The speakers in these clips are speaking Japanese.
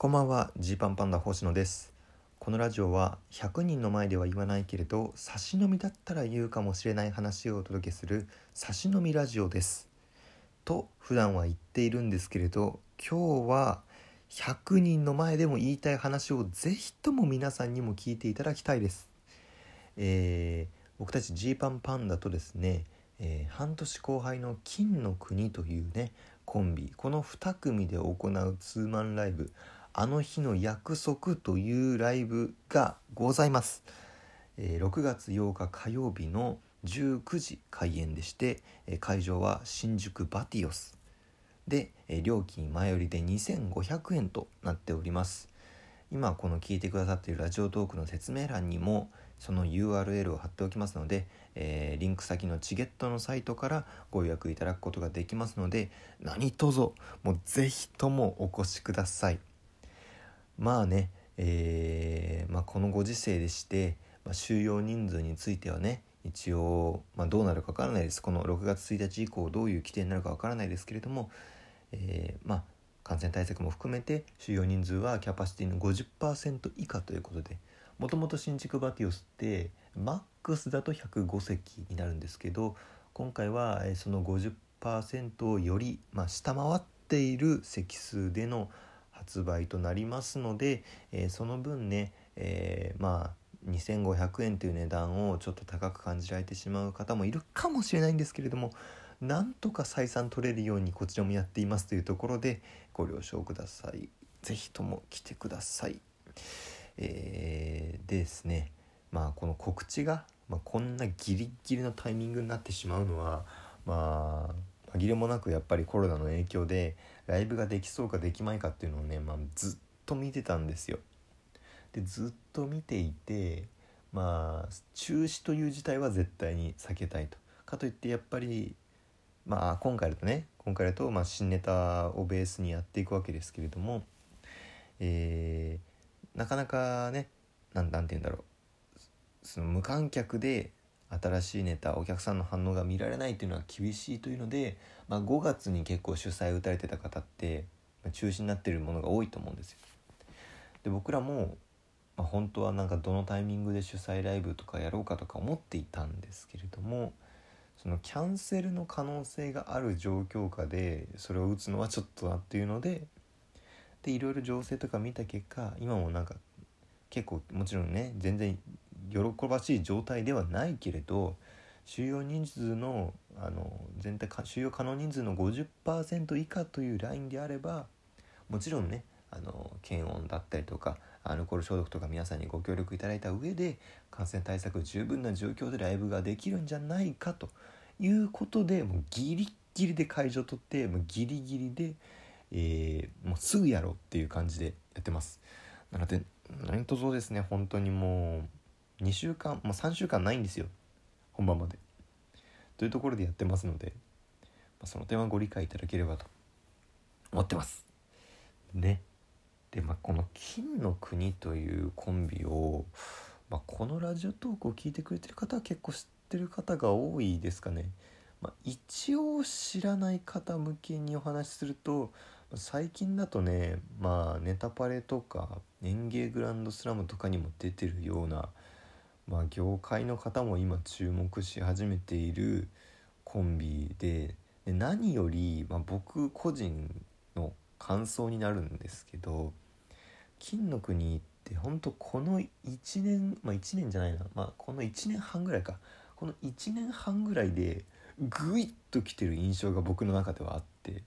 こんばんはジーパンパンダ星野です。このラジオは100人の前では言わないけれど差し飲みだったら言うかもしれない話をお届けする差し飲みラジオです。と普段は言っているんですけれど今日は100人の前でも言いたい話をぜひとも皆さんにも聞いていただきたいです。えー、僕たちジーパンパンダとですね、えー、半年後輩の金の国というねコンビこの2組で行うツーマンライブあの日の約束というライブがございます、えー、6月8日火曜日の19時開演でして、えー、会場は新宿バティオス。で、えー、料金前売りで2500円となっております。今この聞いてくださっているラジオトークの説明欄にもその URL を貼っておきますので、えー、リンク先のチゲットのサイトからご予約いただくことができますので何卒もうぜひともお越しください。まあね、えー、まあ、このご時世でして、まあ、収容人数についてはね一応、まあ、どうなるかわからないです。この6月1日以降どういう規定になるかわからないですけれども、えー、まあ感染対策も含めて収容人数はキャパシティの50%以下ということでもともと新築バティオスってマックスだと105席になるんですけど今回はその50%をより、まあ、下回っている席数での発売となりますので、え、その分ね、え、まあ2500円という値段をちょっと高く感じられてしまう方もいるかもしれないんですけれどもなんとか採算取れるようにこちらもやっていますというところでご了承ください。是非とも来てください。えー、ですねまあこの告知が、まあ、こんなギリギリのタイミングになってしまうのはまあ紛れもなくやっぱりコロナの影響でライブができそうかできまいかっていうのをね、まあ、ずっと見てたんですよ。でずっと見ていてまあ中止という事態は絶対に避けたいと。かといってやっぱりまあ今回だとね今回だとまあ新ネタをベースにやっていくわけですけれども、えー、なかなかね何て言うんだろうその無観客で新しいネタお客さんの反応が見られないというのは厳しいというので、まあ、5月に結構主催打たれてた方って、中止になってるものが多いと思うんですよ。で僕らも、まあ、本当はなんかどのタイミングで主催ライブとかやろうかとか思っていたんですけれどもそのキャンセルの可能性がある状況下でそれを打つのはちょっとなっていうのででいろいろ情勢とか見た結果今もなんか結構もちろんね全然喜ばしい状態ではないけれど収容人数のあの全体収容可能人数の50%以下というラインであればもちろんねあの検温だったりとかアルコール消毒とか皆さんにご協力いただいた上で感染対策十分な状況でライブができるんじゃないかということでもうギリギリで会場取ってもうギリギリで、えー、もうすぐやろうっていう感じでやってます。なので何とぞですね。本当にもう2週間もう3週間ないんですよ。本番まで。というところでやってますので、まあ、その点はご理解いただければと。思ってます。ね。でまあこの「金の国」というコンビを、まあ、このラジオトークを聞いてくれてる方は結構知ってる方が多いですかね、まあ、一応知らない方向けにお話しすると最近だとねまあネタパレとか園芸グランドスラムとかにも出てるようなまあ、業界の方も今注目し始めているコンビでで何より、まあ、僕個人の感想になるんですけど金の国って本当この1年まあ1年じゃないな、まあ、この1年半ぐらいか。この1年半ぐらいでグイッときてる印象が僕の中ではあって。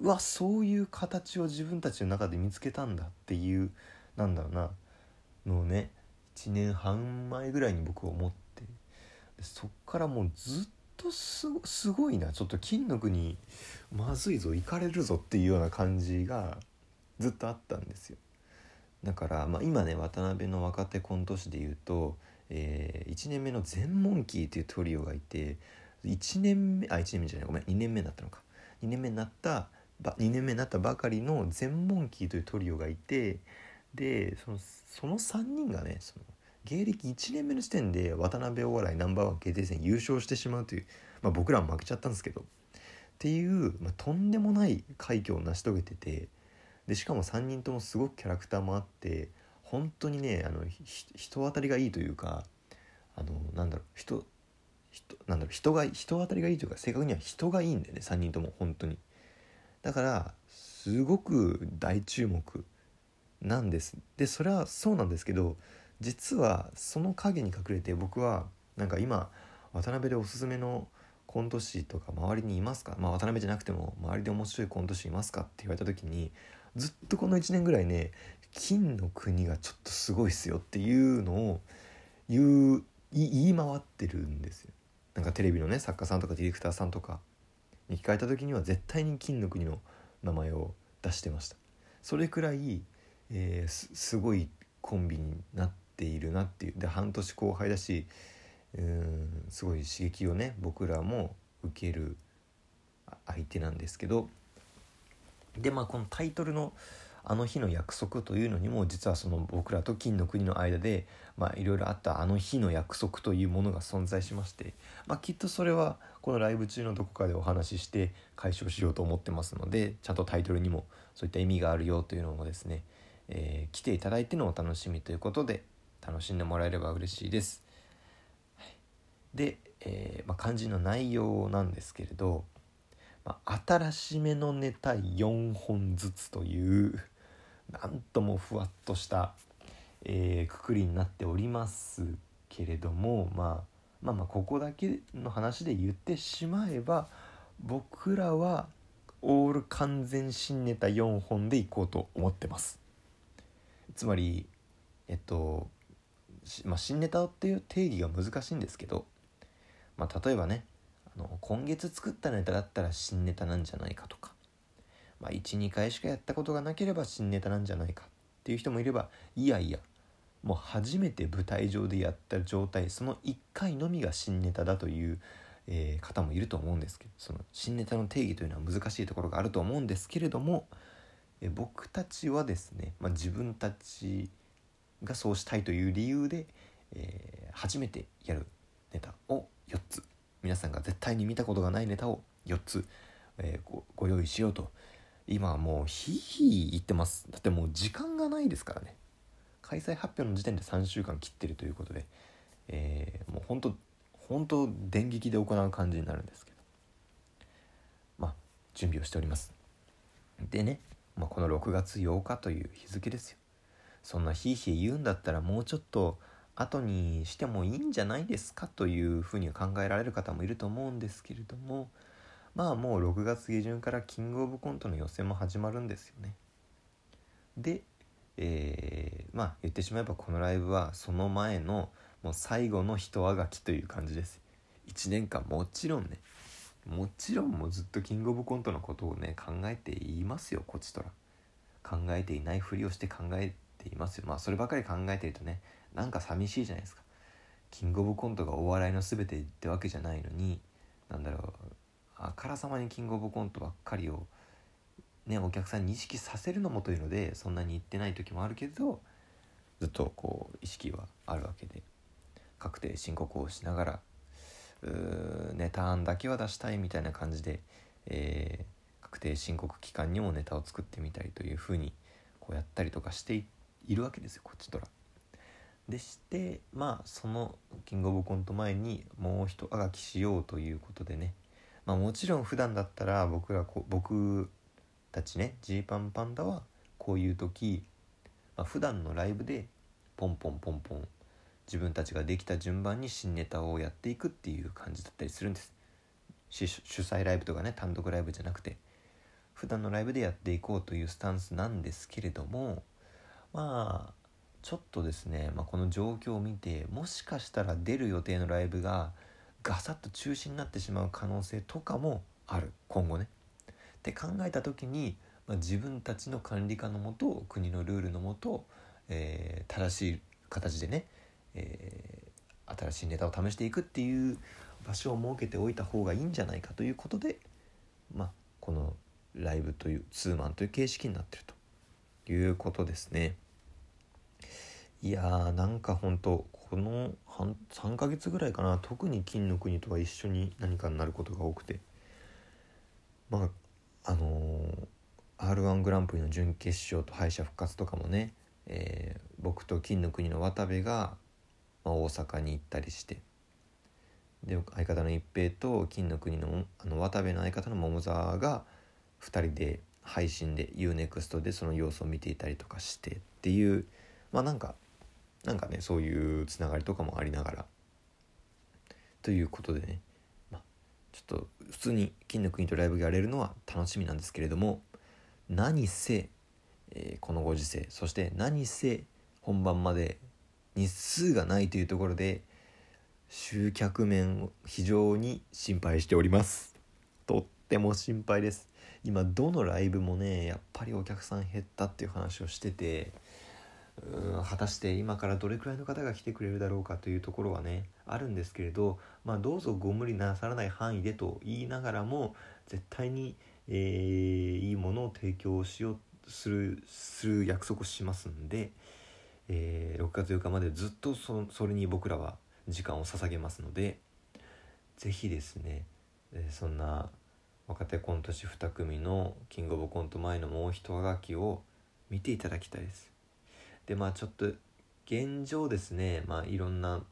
うわそういう形を自分たちの中で見つけたんだっていうなんだろうなのをね1年半前ぐらいに僕は思ってそっからもうずっとすごいなちょっと金の国まずいぞ行かれるぞっていうような感じがずっとあったんですよ。だから、まあ、今ね渡辺の若手コント師でいうと、えー、1年目の全モンキーっていうトリオがいて1年目あ1年目じゃないごめん2年目になったのか。2年目になった2年目になったばかりの全モンキーというトリオがいてでそのその3人がねその芸歴1年目の時点で渡辺お笑いナンバーワン決定戦優勝してしまうという、まあ、僕らも負けちゃったんですけどっていう、まあ、とんでもない快挙を成し遂げててでしかも3人ともすごくキャラクターもあって本当にねあの人当たりがいいというかあのなんだろう人人なんだろう人が人当たりがいいというか正確には人がいいんだよね3人とも本当に。だからすごく大注目なんです。でそれはそうなんですけど実はその陰に隠れて僕はなんか今渡辺でおすすめのコント師とか周りにいますか？まあ渡辺じゃなくても周りで面白いコント師いますか？って言われた時にずっとこの1年ぐらいね金の国がちょっとすごいっすよ。っていうのを言う言い回ってるんですよ。なんかテレビのね作家さんとかディレクターさんとか。に聞かれた時には絶対に金の国の名前を出してました。それくらい、えー、すごいコンビになっているなっていう。で半年後輩だしうんすごい刺激をね僕らも受ける相手なんですけど。でまあこのタイトルの「あの日の約束というのにも実はその僕らと金の国の間でいろいろあったあの日の約束というものが存在しまして、まあ、きっとそれはこのライブ中のどこかでお話しして解消しようと思ってますのでちゃんとタイトルにもそういった意味があるよというのもですね、えー、来ていただいてのお楽しみということで楽しんでもらえれば嬉しいです。で、えーまあ、漢字の内容なんですけれど、まあ、新しめのネタ4本ずつというなんともふわっとした、えー、くくりになっておりますけれども、まあ、まあまあここだけの話で言ってしまえば僕らはオール完全新ネタ4本でいこうと思ってます。つまりえっと、まあ、新ネタっていう定義が難しいんですけど、まあ、例えばねあの今月作ったネタだったら新ネタなんじゃないかとかまあ、12回しかやったことがなければ新ネタなんじゃないかっていう人もいればいやいやもう初めて舞台上でやった状態その1回のみが新ネタだという、えー、方もいると思うんですけどその新ネタの定義というのは難しいところがあると思うんですけれども、えー、僕たちはですね、まあ、自分たちがそうしたいという理由で、えー、初めてやるネタを4つ皆さんが絶対に見たことがないネタを4つ、えー、ご用意しようと今はもうひいひい言ってます。だってもう時間がないですからね。開催発表の時点で3週間切ってるということで、えー、もうほんと本当電撃で行う感じになるんですけど。まあ準備をしております。でね、まあ、この6月8日という日付ですよ。そんなひいひい言うんだったらもうちょっと後にしてもいいんじゃないですかというふうに考えられる方もいると思うんですけれどもまあもう6月下旬からキングオブコントの予選も始まるんですよね。で、えー、まあ言ってしまえばこのライブはその前のもう最後の人あがきという感じです。1年間もちろんねもちろんもうずっとキングオブコントのことをね考えていますよこちとら。考えていないふりをして考えていますよ。まあそればかり考えてるとねなんか寂しいじゃないですか。キングオブコントがお笑いの全てってわけじゃないのになんだろうあからさまにキングオブコントばっかりをねお客さんに意識させるのもというのでそんなに言ってない時もあるけどずっとこう意識はあるわけで確定申告をしながらうーネタ案だけは出したいみたいな感じで、えー、確定申告期間にもネタを作ってみたりというふうにこうやったりとかしているわけですよこっちとら。でしてまあそのキングオブコント前にもう一あがきしようということでねまあ、もちろん普段だったら僕らこ僕たちねジーパンパンダはこういう時、まあ、普段のライブでポンポンポンポン自分たちができた順番に新ネタをやっていくっていう感じだったりするんです。主催ライブとかね単独ライブじゃなくて普段のライブでやっていこうというスタンスなんですけれどもまあちょっとですね、まあ、この状況を見てもしかしたら出る予定のライブがガサッと中止になってしまう可能性とかもある今後ね。って考えた時に、まあ、自分たちの管理下のもと国のルールのもと、えー、正しい形でね、えー、新しいネタを試していくっていう場所を設けておいた方がいいんじゃないかということで、まあ、このライブというツーマンという形式になってるということですね。いやーなんかほんとこの半3ヶ月ぐらいかな。特に金の国とは一緒に何かになることが多くて。まああのー、r 1グランプリの準決勝と敗者復活とかもね、えー、僕と金の国の渡部が、まあ、大阪に行ったりして。で相方の一平と金の国のあの渡部の相方の桃沢が2人で配信で UNEXT でその様子を見ていたりとかしてっていうまあなんかなんかねそういうつながりとかもありながら。ということでね、ま、ちょっと普通に金の国とライブやれるのは楽しみなんですけれども何せ、えー、このご時世そして何せ本番まで日数がないというところで集客面を非常に心配しております。とっても心配です。今どのライブもねやっぱりお客さん減ったっていう話をしててうん果たして今からどれくらいの方が来てくれるだろうかというところはねあるんですけれど、まあ、どうぞご無理なさらない範囲でと言いながらも絶対に、えー、いいものを提供しようするする約束をしますんで、えー、6月8日までずっとそそれに僕らは時間を捧げますので是非ですね、えー、そんな若手コント師2組のキングオブコント前のもう一あがきを見ていただきたいです。でまあちょっと現状ですね、まあ、いろんな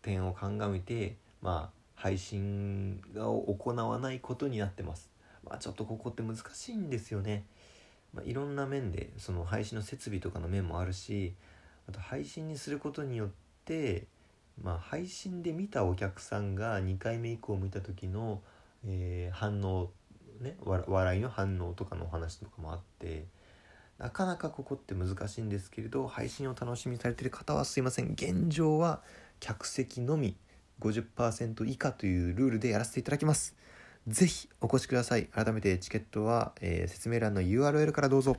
点を鑑みて、まあ、配信を行わないことになってます。まあ、ちょっとここって難しいんですよね。まあ、いろんな面でその配信の設備とかの面もあるしあと配信にすることによって、まあ、配信で見たお客さんが2回目以降見た時の、えー、反応ね笑いの反応とかのお話とかもあってなかなかここって難しいんですけれど配信を楽しみにされてる方はすいません。現状は客席のみ50%以下というルールでやらせていただきます。是非お越しください。改めてチケットは、えー、説明欄の URL からどうぞ。